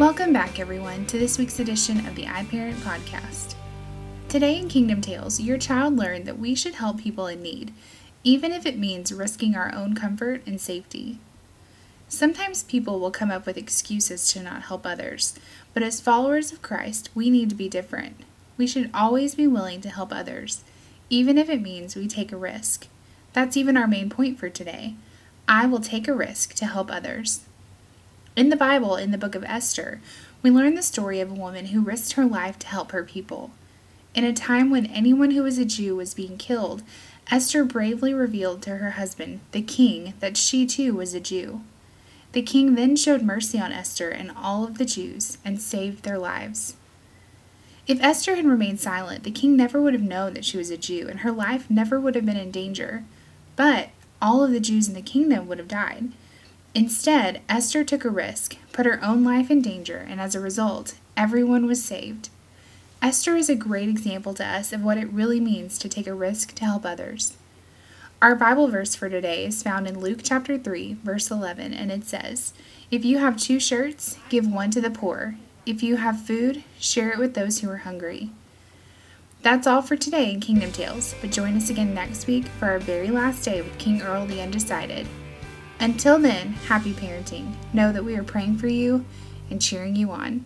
Welcome back, everyone, to this week's edition of the iParent Podcast. Today in Kingdom Tales, your child learned that we should help people in need, even if it means risking our own comfort and safety. Sometimes people will come up with excuses to not help others, but as followers of Christ, we need to be different. We should always be willing to help others, even if it means we take a risk. That's even our main point for today. I will take a risk to help others. In the Bible, in the book of Esther, we learn the story of a woman who risked her life to help her people. In a time when anyone who was a Jew was being killed, Esther bravely revealed to her husband, the king, that she too was a Jew. The king then showed mercy on Esther and all of the Jews and saved their lives. If Esther had remained silent, the king never would have known that she was a Jew, and her life never would have been in danger. But all of the Jews in the kingdom would have died. Instead, Esther took a risk, put her own life in danger, and as a result, everyone was saved. Esther is a great example to us of what it really means to take a risk to help others. Our Bible verse for today is found in Luke chapter 3, verse 11, and it says, If you have two shirts, give one to the poor. If you have food, share it with those who are hungry. That's all for today in Kingdom Tales, but join us again next week for our very last day with King Earl the Undecided. Until then, happy parenting. Know that we are praying for you and cheering you on.